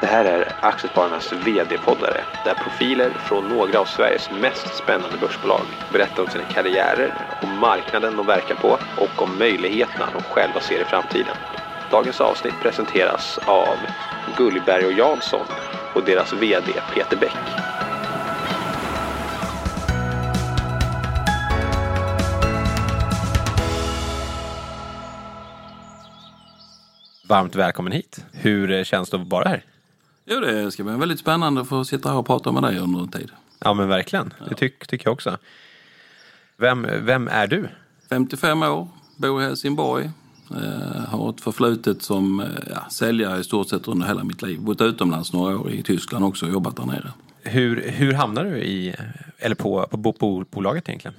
Det här är Aktiespararnas VD-poddare där profiler från några av Sveriges mest spännande börsbolag berättar om sina karriärer, om marknaden de verkar på och om möjligheterna de själva ser i framtiden. Dagens avsnitt presenteras av Gullberg och Jansson och deras VD Peter Bäck. Varmt välkommen hit. Hur eh, känns det att vara här? Jo, det ska bli väldigt spännande att få sitta här och prata med dig under en tid. Ja, men verkligen. Det tycker tyck jag också. Vem, vem är du? 55 år, bor i Helsingborg. Eh, har ett förflutet som eh, ja, säljare i stort sett under hela mitt liv. Bott utomlands några år i Tyskland också och jobbat där nere. Hur, hur hamnade du i, eller på, på bo, bolaget egentligen?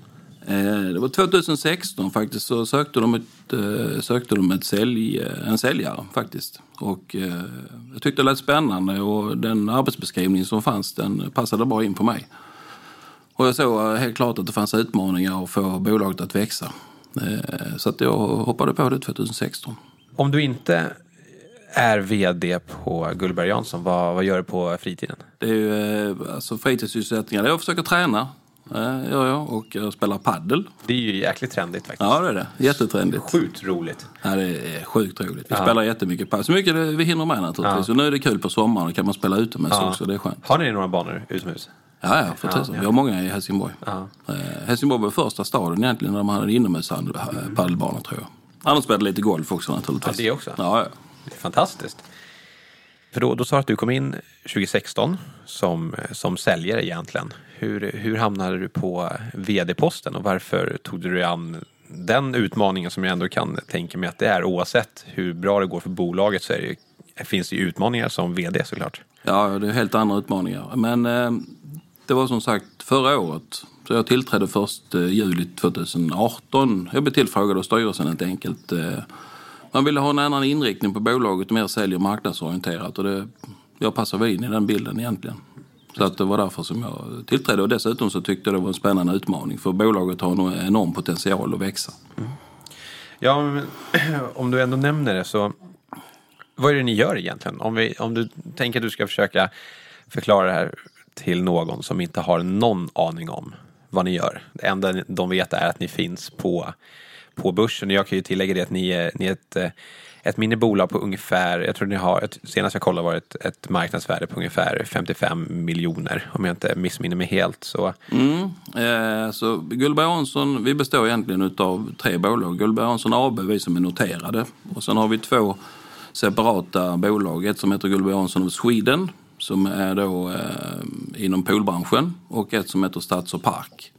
Eh, det var 2016 faktiskt så sökte de, ett, eh, sökte de ett sälj, eh, en säljare faktiskt. Och jag tyckte det lät spännande och den arbetsbeskrivning som fanns den passade bra in på mig. Och jag såg helt klart att det fanns utmaningar att få bolaget att växa. Så att jag hoppade på det 2016. Om du inte är VD på Gullberg Jansson, vad, vad gör du på fritiden? Det är ju alltså fritidssysselsättningar. Jag försöker träna det gör jag. Och jag spelar paddel. Det är ju jäkligt trendigt faktiskt. Ja, det är det. Jättetrendigt. Sjukt roligt. Ja, det är sjukt roligt. Vi ja. spelar jättemycket paddel. Så mycket vi hinner med naturligtvis. Ja. Och nu är det kul på sommaren. Då kan man spela utomhus ja. också. Det är skönt. Har ni några banor utomhus? Ja, ja, för tusan. Vi har många i Helsingborg. Ja. Eh, Helsingborg var första staden egentligen där man hade inomhus padelbanor tror jag. Annars spelade lite golf också naturligtvis. Ja, det också? Ja, ja. Fantastiskt. För då, då sa du att du kom in 2016 som, som säljare egentligen. Hur, hur hamnade du på vd-posten och varför tog du dig an den utmaningen som jag ändå kan tänka mig att det är oavsett hur bra det går för bolaget så är det, finns det ju utmaningar som vd såklart. Ja, det är helt andra utmaningar. Men eh, det var som sagt förra året. Så jag tillträdde först eh, juli 2018. Jag blev tillfrågad av styrelsen helt enkelt. Eh, man ville ha en annan inriktning på bolaget, mer sälj och marknadsorienterat. Och det, jag passar väl in i den bilden egentligen. Så att det var därför som jag tillträdde. Och dessutom så tyckte jag det var en spännande utmaning. För bolaget har en enorm potential att växa. Mm. Ja, men, om du ändå nämner det så. Vad är det ni gör egentligen? Om, vi, om du tänker att du ska försöka förklara det här till någon som inte har någon aning om vad ni gör. Det enda de vet är att ni finns på på börsen. Jag kan ju tillägga det att ni är, ni är ett, eh, ett mindre bolag på ungefär, jag tror ni har, ett, senast jag kollade var det ett, ett marknadsvärde på ungefär 55 miljoner om jag inte missminner mig helt. Så. Mm, eh, så Gullberg Hansson, vi består egentligen av tre bolag. Gullberg Hansson AB, vi som är noterade. Och sen har vi två separata bolag. Ett som heter Gullberg Hansson of Sweden som är då eh, inom poolbranschen och ett som heter Stads och Park.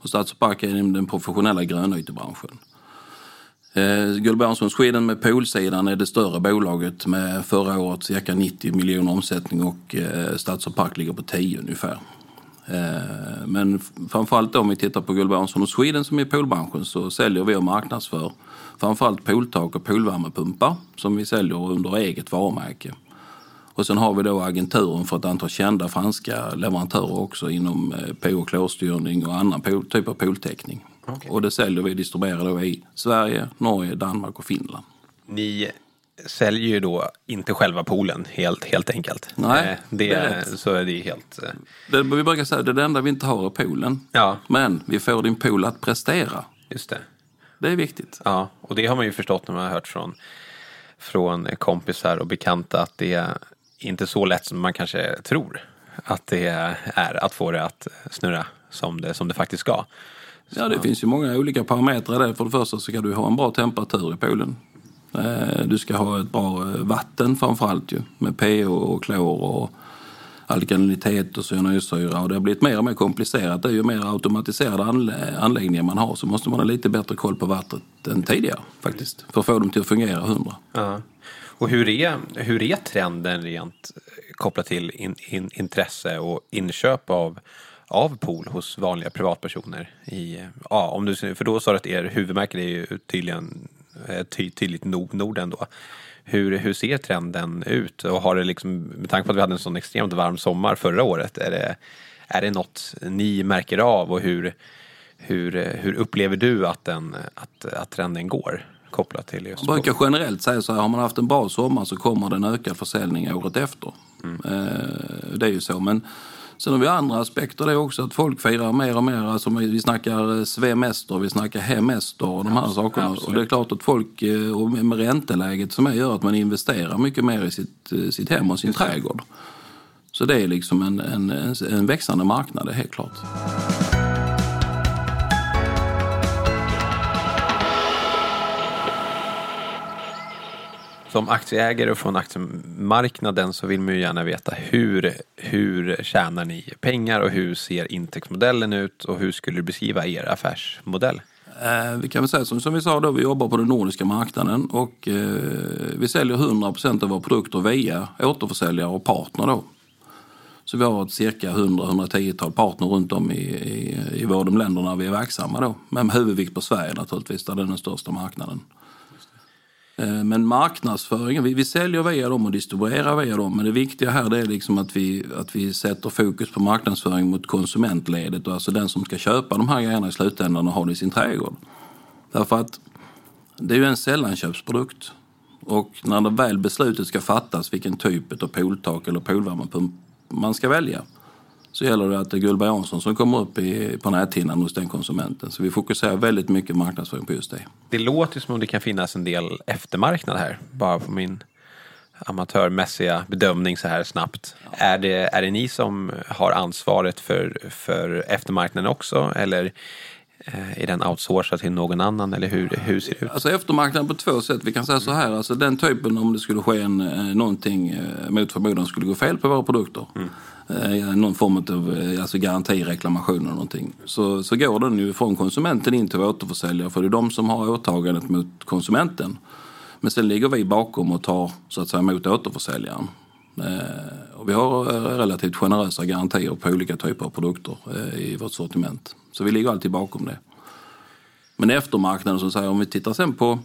Och Stads och Park är den professionella grönytebranschen. Eh, Gullbergsson Sweden med poolsidan är det större bolaget med förra året cirka 90 miljoner omsättning och eh, Stads och Park ligger på 10 ungefär. Eh, men framförallt då om vi tittar på Gullbergsson Sweden som är poolbranschen så säljer vi och marknadsför framförallt pooltak och poolvärmepumpar som vi säljer under eget varumärke. Och sen har vi då agenturen för ett antal kända franska leverantörer också inom eh, po och klorstyrning och annan typ av pooltäckning. Okay. Och det säljer vi och distribuerar då i Sverige, Norge, Danmark och Finland. Ni säljer ju då inte själva poolen helt, helt enkelt. Nej, eh, det, det är Så är det helt... Eh, det, vi brukar säga att det är det enda vi inte har är poolen. Ja. Men vi får din pool att prestera. Just det. Det är viktigt. Ja, och det har man ju förstått när man har hört från, från kompisar och bekanta att det är inte så lätt som man kanske tror att det är att få det att snurra som det, som det faktiskt ska. Ja, det finns ju många olika parametrar där. För det första så ska du ha en bra temperatur i poolen. Eh, du ska ha ett bra eh, vatten framförallt ju. Med pH och klor och alkalinitet och cyanursyra. Och det har blivit mer och mer komplicerat. Det är ju mer automatiserade anläggningar man har så måste man ha lite bättre koll på vattnet än tidigare faktiskt. För att få dem till att fungera hundra. Ja. Och hur är, hur är trenden rent eh, kopplat till in, in, intresse och inköp av av pool hos vanliga privatpersoner. I, ja, om du, för då sa du att er huvudmärke är ju tydligen eh, ty, tydligt Norden då. Hur, hur ser trenden ut? Och har det liksom, med tanke på att vi hade en sån extremt varm sommar förra året, är det, är det något ni märker av och hur, hur, hur upplever du att, den, att, att trenden går? kopplat till just Man brukar generellt säga så här, har man haft en bra sommar så kommer det en ökad försäljning året efter. Eh, det är ju så. Men sen har vi andra aspekter det är också att folk firar mer och mer. Alltså vi snackar svemester, vi snackar hemester och de här sakerna. absolut. Och det är klart att folk, eh, och med ränteläget som är, gör att man investerar mycket mer i sitt, eh, sitt hem och sin trädgård. Så det är liksom en, en, en, växande marknad, det är helt klart. Som aktieägare och från aktiemarknaden så vill man ju gärna veta hur, hur tjänar ni pengar och hur ser intäktsmodellen ut och hur skulle du beskriva er affärsmodell? Eh, vi kan väl säga som, som vi sa då, vi jobbar på den nordiska marknaden och eh, vi säljer 100% av våra produkter via återförsäljare och partner då. Så vi har ett cirka 100-110-tal partner runt om i, i, i våra, de länderna vi är verksamma då. Med huvudvikt på Sverige naturligtvis, där det är den största marknaden. Eh, men marknadsföringen, vi, vi säljer via dem och distribuerar via dem. Men det viktiga här det är liksom att vi, att vi sätter fokus på marknadsföring mot konsumentledet. och Alltså den som ska köpa de här grejerna i slutändan och ha det i sin trädgård. Därför att det är ju en sällanköpsprodukt. Och när det väl beslutet ska fattas vilken typ av pooltak eller poolvärmepump man ska välja så gäller det att det är Gullberg Jansson som kommer upp i, på näthinnan hos den konsumenten. Så vi fokuserar väldigt mycket marknadsföring på just det. Det låter som om det kan finnas en del eftermarknad här, bara på min amatörmässiga bedömning så här snabbt. Är, det, är det ni som har ansvaret för, för eftermarknaden också eller är den outsourcad till någon annan eller hur, hur ser det ut? Alltså eftermarknaden på två sätt. Vi kan säga så här, alltså den typen om det skulle ske en, eh, någonting eh, mot förmodan skulle gå fel på våra produkter. Eh, någon form av eh, alltså garantireklamation eller någonting. Så, så går den ju från konsumenten in till återförsäljare för det är de som har åtagandet mot konsumenten. Men sen ligger vi bakom och tar så att säga emot återförsäljaren. Eh, och vi har eh, relativt generösa garantier på olika typer av produkter eh, i vårt sortiment. Så vi ligger alltid bakom det. Men eftermarknaden, som säger, om vi tittar sen på,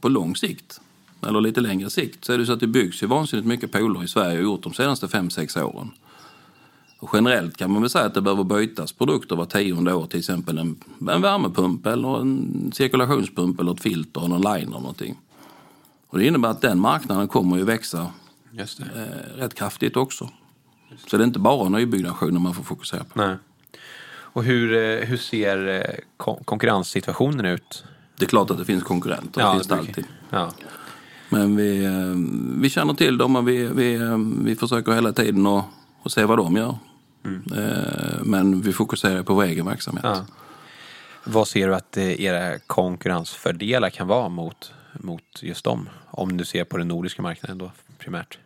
på lång sikt, eller lite längre sikt, så är det så att det byggs ju vansinnigt mycket pooler i Sverige och gjort de senaste 5-6 åren. Och generellt kan man väl säga att det behöver bytas produkter var tionde år, till exempel en, en värmepump eller en cirkulationspump eller ett filter eller en liner eller någonting. Och det innebär att den marknaden kommer ju växa eh, rätt kraftigt också. Så det är inte bara nybyggnationer man får fokusera på. Nej. Och hur, eh, hur ser eh, kon- konkurrenssituationen ut? Det är klart att det finns konkurrenter, det finns det alltid. Ja. Men vi, eh, vi känner till dem och vi, vi, vi försöker hela tiden att, att se vad de gör. Eh, Men vi fokuserar på vår egen verksamhet. Ja. Vad ser du att era konkurrensfördelar kan vara mot, mot just dem? Om du ser på den nordiska marknaden då primärt.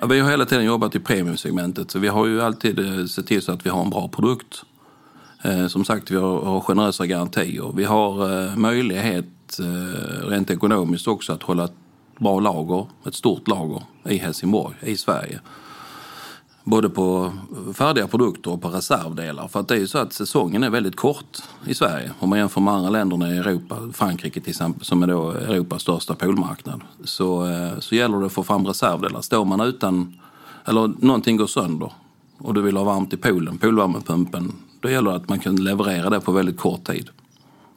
Ja, vi har hela tiden jobbat i premiumsegmentet så vi har ju alltid sett till så att vi har en bra produkt. Eh, som sagt, vi har, generösa garantier. Vi har eh, möjlighet eh, rent ekonomiskt också att hålla ett bra lager, ett stort lager i Helsingborg, i Sverige. Både på färdiga produkter och på reservdelar. För att det är ju så att säsongen är väldigt kort i Sverige. Om man jämför med andra länderna i Europa, Frankrike till exempel, som är då Europas största poolmarknad. Så, så gäller det att få fram reservdelar. Står man utan, eller någonting går sönder och du vill ha varmt i poolen, poolvärmepumpen, då gäller det att man kan leverera det på väldigt kort tid.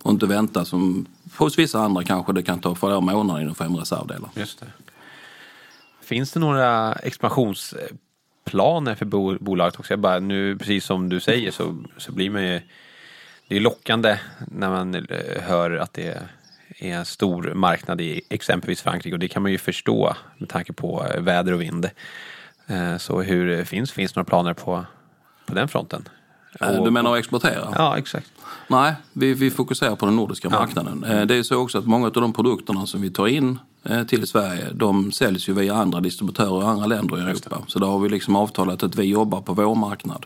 Och inte vänta som hos vissa andra kanske det kan ta flera månader innan fem får hem reservdelar. Just det. Finns det några expansionsplaner för bo- bolaget också? Jag bara, nu, precis som du säger så, så blir man ju... Det är lockande när man eh, hör att det är en stor marknad i exempelvis Frankrike och det kan man ju förstå med tanke på eh, väder och vind. Eh, så hur finns finns det några planer på, på den fronten? Eh, Och- Du menar att exportera? Ja, exakt. Nej, vi, vi fokuserar på den nordiska marknaden. Eh, Det är så också att många av de produkterna som vi tar in eh, till Sverige, de säljs ju via andra distributörer i andra länder i Europa. Så där har vi liksom avtalat att vi jobbar på vår marknad.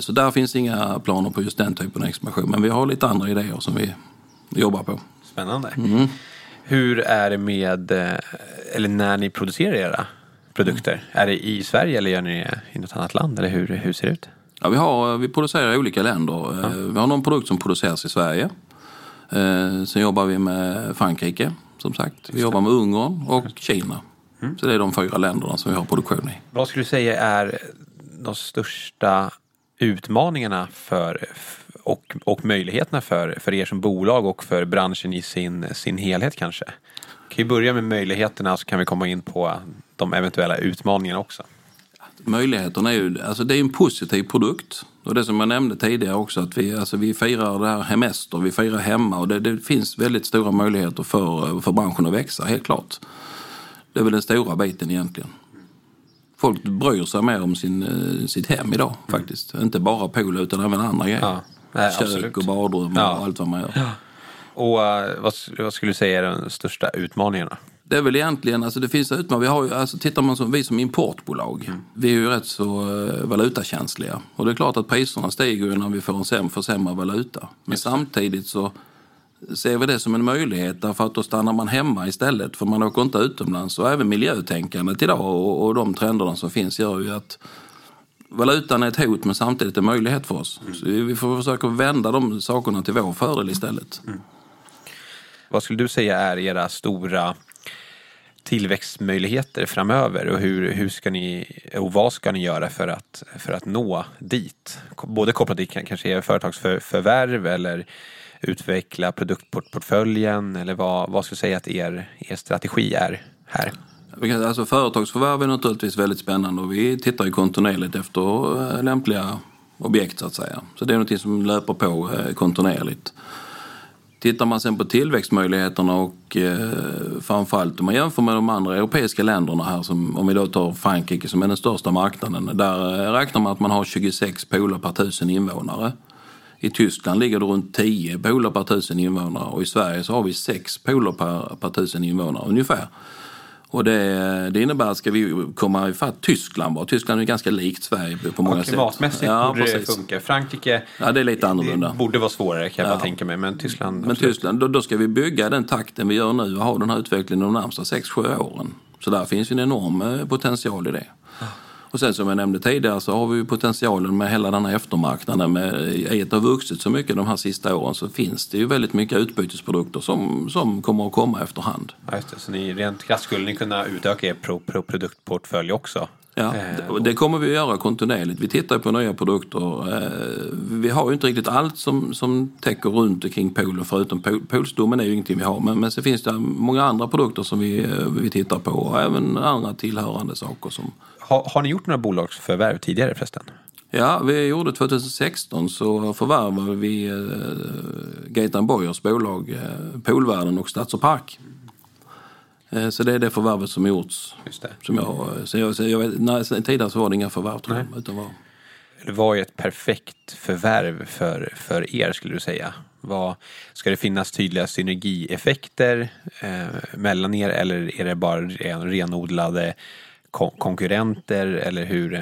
Så där finns inga planer på just den typen av expansion. Men vi har lite andra idéer som vi jobbar på. Spännande. Hur är det med, eller när ni producerar era produkter? Är det i Sverige eller gör ni det i något annat land? Eller hur, hur ser det ut? Ja, vi, har, vi producerar i olika länder. Eh, Vi har någon produkt som produceras i Sverige. Eh, Sen jobbar vi med Frankrike, som sagt. Vi jobbar med Ungern och Kina. Så det är de fyra länderna som vi har produktion i. Vad skulle du säga är de största utmaningarna för, och, och möjligheterna för, för er som bolag och för branschen i sin, sin helhet kanske? Vi kan ju börja med möjligheterna så kan vi komma in på de eventuella utmaningarna också. Möjligheterna är ju, alltså det är en positiv produkt. Och det som jag nämnde tidigare också, att vi, alltså vi firar det här hemester, vi firar hemma och det, det finns väldigt stora möjligheter för, för branschen att växa, helt klart. Det är väl den stora biten egentligen. Folk bryr sig mer om sin, eh, sitt hem idag faktiskt. Inte bara pool utan även andra grejer. Ja, nej, Kök absolut. och badrum Ja. och allt vad man gör. Och eh, vad, vad skulle du säga är de största utmaningarna? Det är väl egentligen, alltså det finns utmaningar. Vi har ju, alltså tittar man som vi som importbolag, vi är ju rätt så eh, valutakänsliga. Och det är klart att priserna stiger ju när vi får en säm, försämrad valuta. Men samtidigt så ser vi det som en möjlighet därför att då stannar man hemma istället för man åker inte utomlands. Och även miljötänkandet idag och, och de trenderna som finns gör ju att valutan är ett hot men samtidigt en möjlighet för oss. Så vi får försöka vända de sakerna till vår fördel istället. Vad skulle du säga är era stora tillväxtmöjligheter framöver och hur, hur ska ni och vad ska ni göra för att, för att nå dit? Både kopplat till kanske företagsförvärv eller utveckla produktportföljen eller vad, vad skulle du säga att er, er strategi är här? Alltså företagsförvärv är naturligtvis väldigt spännande och vi tittar ju kontinuerligt efter eh, lämpliga objekt så att säga. Så det är något som löper på eh, kontinuerligt. Tittar man sen på tillväxtmöjligheterna och eh, framförallt om man jämför med de andra europeiska länderna här, som, om vi då tar Frankrike som är den största marknaden, där eh, räknar man att man har 26 pooler per tusen invånare. I Tyskland ligger det runt 10 pooler per tusen invånare och i Sverige så har vi 6 pooler per, per tusen invånare ungefär. Och det, det innebär att ska vi komma ifatt Tyskland, var Tyskland är ganska likt Sverige på många sätt. klimatmässigt ja, borde det precis. funka. Frankrike Ja, det är lite annorlunda. det borde vara svårare kan jag Ja. bara tänka mig. Men Tyskland, Men absolut. Tyskland, då, då ska vi bygga den takten vi gör nu och ha den här utvecklingen de närmsta 6-7 åren. Så där finns en enorm eh, potential i det. Och sen som jag nämnde tidigare så har vi ju potentialen med hela den här eftermarknaden. Med, I att det har vuxit så mycket de här sista åren så finns det ju väldigt mycket utbytesprodukter som, som kommer att komma efterhand. Ja, just det. Så ni rent krasst skulle ni kunna utöka er pro, pro, produktportfölj också? Ja, Eh, det- och det kommer vi att göra kontinuerligt. Vi tittar på nya produkter. Eh, Vi har ju inte riktigt allt som, som täcker runt omkring poolen förutom pool- poolstommen är ju ingenting vi har. Men, men så finns det många andra produkter som vi, eh, vi tittar på och även andra tillhörande saker som Har, har ni gjort några bolagsförvärv tidigare förresten? Ja, vi gjorde 2016 så förvärvade vi eh, Gaetan Boyers bolag eh, Poolvärlden och Stads och Park. Eh, så det är det förvärvet som gjorts. Just det. Som jag, så jag, så jag vet, nej, tidigare så var det inga förvärv tror jag. Utan var, Det var ju ett perfekt förvärv för, för er skulle du säga. Vad, ska det finnas tydliga synergieffekter eh, mellan er eller är det bara ren, renodlade kon- konkurrenter eller hur? eh,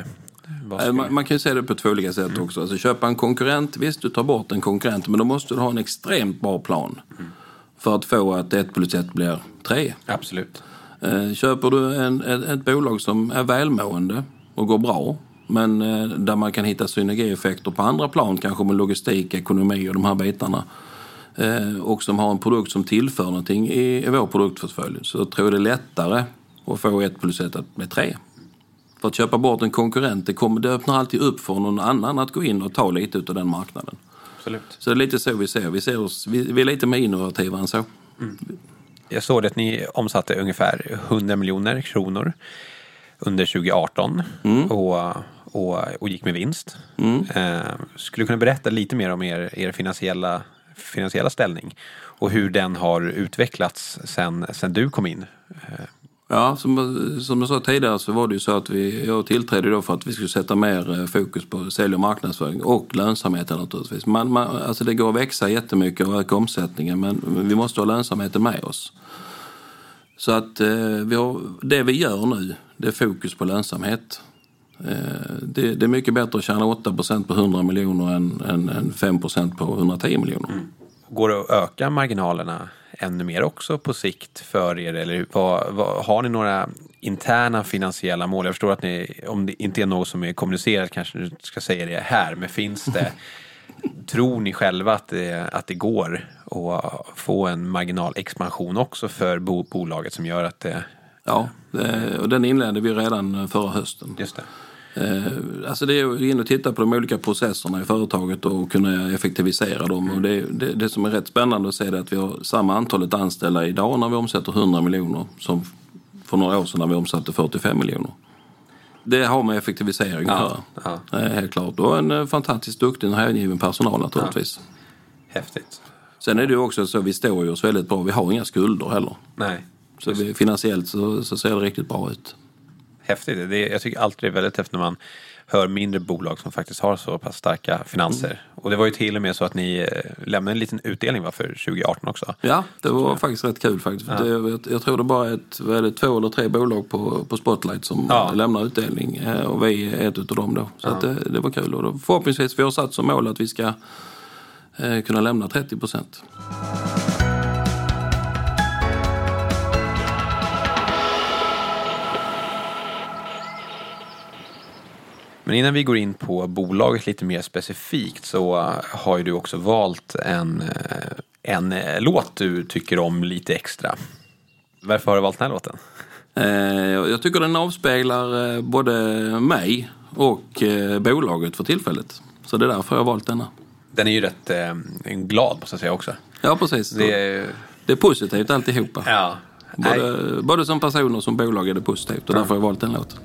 Eh, man, man kan ju se det på två olika sätt också. Alltså, köpa en konkurrent, visst du tar bort en konkurrent men då måste du ha en extremt bra plan. För att få att ett plus ett blir tre. Absolut. Eh, Köper du en, ett, ett bolag som är välmående och går bra men eh, där man kan hitta synergieffekter på andra plan, kanske med logistik, ekonomi och de här bitarna eh, och som har en produkt som tillför någonting i, i vår produktportfölj så tror jag det är lättare att få ett plus ett bli tre. För att köpa bort en konkurrent, det, kommer, det öppnar alltid upp för någon annan att gå in och ta lite av den marknaden. Absolut. Så det är lite så vi ser. Vi, ser oss, vi, vi är lite mer innovativa än så. Jag såg att ni omsatte ungefär 100 miljoner kronor under 2018 och, och, och gick med vinst. Eh, skulle du kunna berätta lite mer om er, er finansiella, finansiella ställning och hur den har utvecklats sen, sen du kom in? Eh, Ja, som, som jag sa tidigare så var det ju så att vi, jag tillträdde då för att vi skulle sätta mer eh, fokus på sälj och marknadsföring och lönsamheten naturligtvis. Man, man, alltså det går att växa jättemycket och öka omsättningen men vi måste ha lönsamheten med oss. Så att eh, vi har, det vi gör nu, det är fokus på lönsamhet. Eh, det, det är mycket bättre att tjäna 8% på 100 miljoner än, än, än 5 på 110 miljoner. Mm. Går det att öka marginalerna ännu mer också på sikt för er? Eller vad, vad, har ni några interna finansiella mål? Jag förstår att ni, om det inte är något som är kommunicerat kanske du ska säga det här, men finns det Tror ni själva att det, att det går att få en marginalexpansion också för bo, bolaget som gör att det... Ja, och den inledde vi redan förra hösten. Just det. Eh, alltså det är att in och titta på de olika processerna i företaget och kunna effektivisera dem. Och det, det, det som är rätt spännande att se är att vi har samma antalet anställda idag när vi omsätter 100 miljoner som för några år sedan när vi omsatte 45 miljoner. Det har med effektivisering att göra. ja. Det är helt klart. Och en eh, fantastiskt duktig och hängiven personal naturligtvis. Häftigt. Sen är det ju också så, vi står ju oss väldigt bra. Vi har inga skulder heller. Nej. Så vi, finansiellt så, så ser det riktigt bra ut. Häftigt. Det, jag tycker alltid det är väldigt häftigt när man hör mindre bolag som faktiskt har så pass starka finanser. Mm. Och det var ju till och med så att ni eh, lämnade en liten utdelning va, för 2018 också. Ja, det var faktiskt rätt kul faktiskt. För det, jag, jag tror det bara är ett, är det, två eller tre bolag på, på Spotlight som Ja. lämnar utdelning. eh, Och vi är ett utav dem då. Så att det, det var kul. Och då, förhoppningsvis vi har satt som mål att vi ska eh, kunna lämna 30 procent. Men innan vi går in på bolaget lite mer specifikt så har ju du också valt en, eh, en eh, låt du tycker om lite extra. Varför har du valt den här låten? Eh, jag tycker den avspeglar både mig och bolaget för tillfället. Så det är därför jag har valt denna. Den är ju rätt glad måste jag säga också. Ja, precis. Det Det, är, är positivt alltihopa. ja. Nej. Både, både som person och som bolag är det positivt och därför har jag valt den låten.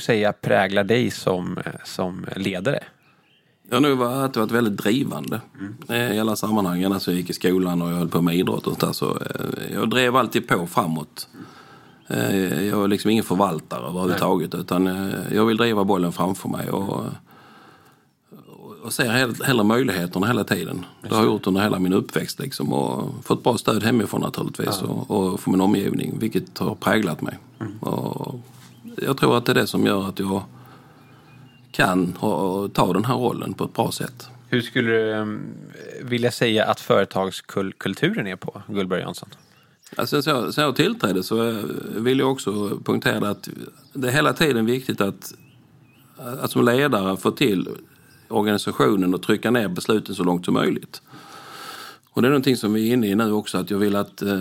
Skulle du säga präglar dig som, som ledare? Jag har nog alltid varit väldigt drivande mm. i alla sammanhang. Ända jag gick i skolan och jag höll på med idrott och där, så eh, Jag drev alltid på framåt. Eh, jag är liksom ingen förvaltare överhuvudtaget utan jag vill driva bollen framför mig. Och, och ser hellre möjligheterna hela tiden. Det har jag gjort under hela min uppväxt liksom, och fått bra stöd hemifrån naturligtvis ja. och, och från min omgivning vilket har präglat mig. Mm. Och jag tror att det är det som gör att jag kan ta den här rollen på ett bra sätt. Hur skulle du um, vilja säga att företagskulturen är på Gullberg Jansson? Alltså, så, så jag tillträdde så eh, vill jag också poängtera att det är hela tiden viktigt att, att som ledare få till organisationen och trycka ner besluten så långt som möjligt. Och det är någonting som vi är inne i nu också, att jag vill att eh,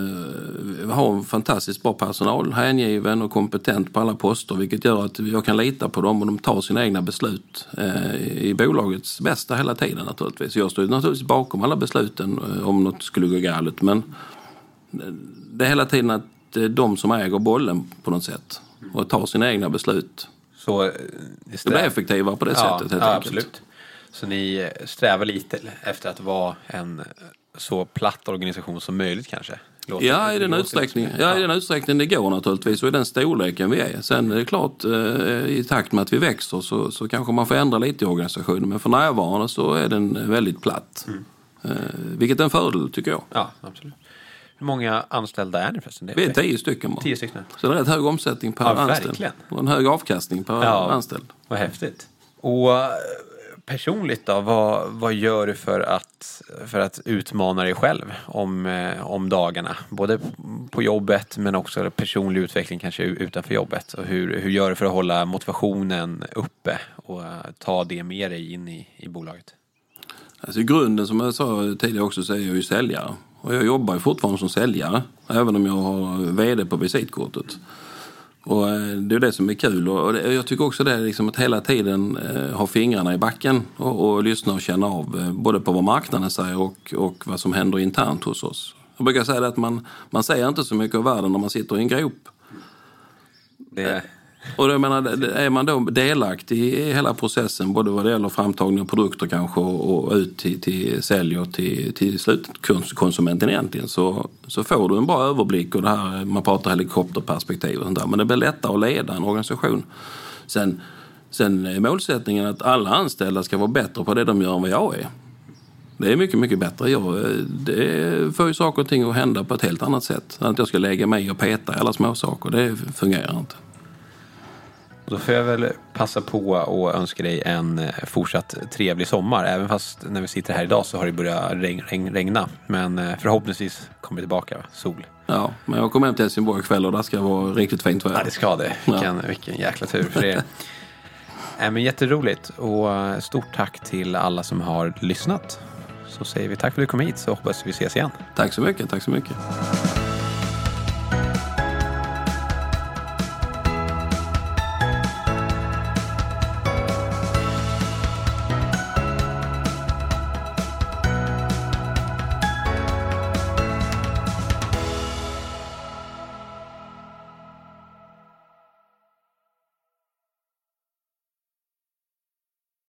ha en fantastiskt bra personal, hängiven och kompetent på alla poster, vilket gör att jag kan lita på dem och de tar sina egna beslut eh, i bolagets bästa hela tiden naturligtvis. Jag står naturligtvis bakom alla besluten eh, om något skulle gå galet, men eh, det är hela tiden att det är de som äger bollen på något sätt och tar sina egna beslut. Så, det, eh, det blir effektivare på det ja, sättet helt ja, enkelt. Absolut. Så ni strävar lite efter att vara en så platt organisation som möjligt kanske? Låter ja, i den, utsträckning, ja, i den utsträckning det går naturligtvis och i den storleken vi är. Sen är det klart, eh, i takt med att vi växer så, så kanske man får ändra lite i organisationen. Men för närvarande så är den väldigt platt. Mm. Eh, vilket är en fördel tycker jag. Ja, absolut. Hur många anställda är ni förresten? vi är tio stycken bara. Tio stycken. Så det är rätt hög omsättning per ja, anställd. Verkligen. Och en hög avkastning per ja, anställd. Vad häftigt. Och personligt då, vad, vad gör du för att, för att utmana dig själv om, eh, om dagarna? Både på jobbet men också personlig utveckling kanske utanför jobbet. Och hur, hur gör du för att hålla motivationen uppe och eh, ta det med dig in i, i bolaget? Alltså I grunden som jag sa tidigare också så är jag ju säljare. Och jag jobbar ju fortfarande som säljare även om jag har VD på visitkortet. Och eh, det är det som är kul. Och jag tycker också det är liksom att hela tiden eh, ha fingrarna i backen och, och lyssna och känna av eh, både på vad marknaden säger och, och vad som händer internt hos oss. Jag brukar säga att man, man säger inte så mycket av världen när man sitter i en grop. Det, och jag menar, är man då delaktig i hela processen, både vad det gäller framtagning av produkter kanske och, och ut till, till sälj och till, till slutkonsumenten egentligen, så, så får du en bra överblick och det här, man pratar helikopterperspektiv och sånt där. Men det blir lättare att leda en organisation. Sen, sen är målsättningen att alla anställda ska vara bättre på det de gör än vad jag är. Det är mycket, mycket bättre. Jag, det får ju saker och ting att hända på ett helt annat sätt. Att jag ska lägga mig och peta i alla små saker. det fungerar inte. Då får jag väl passa på och önska dig en eh, fortsatt trevlig sommar. Även fast när vi sitter här idag så har det börjat regna. Men eh, förhoppningsvis kommer det tillbaka sol. Ja, men jag kommer hem till Helsingborg ikväll och där ska vara riktigt fint väder. Ja, det ska det. Vilken, ja. vilken jäkla tur för er. äh, men jätteroligt och eh, stort tack till alla som har lyssnat. Så säger vi tack för att du kom hit så hoppas vi ses igen. Tack så mycket, tack så mycket.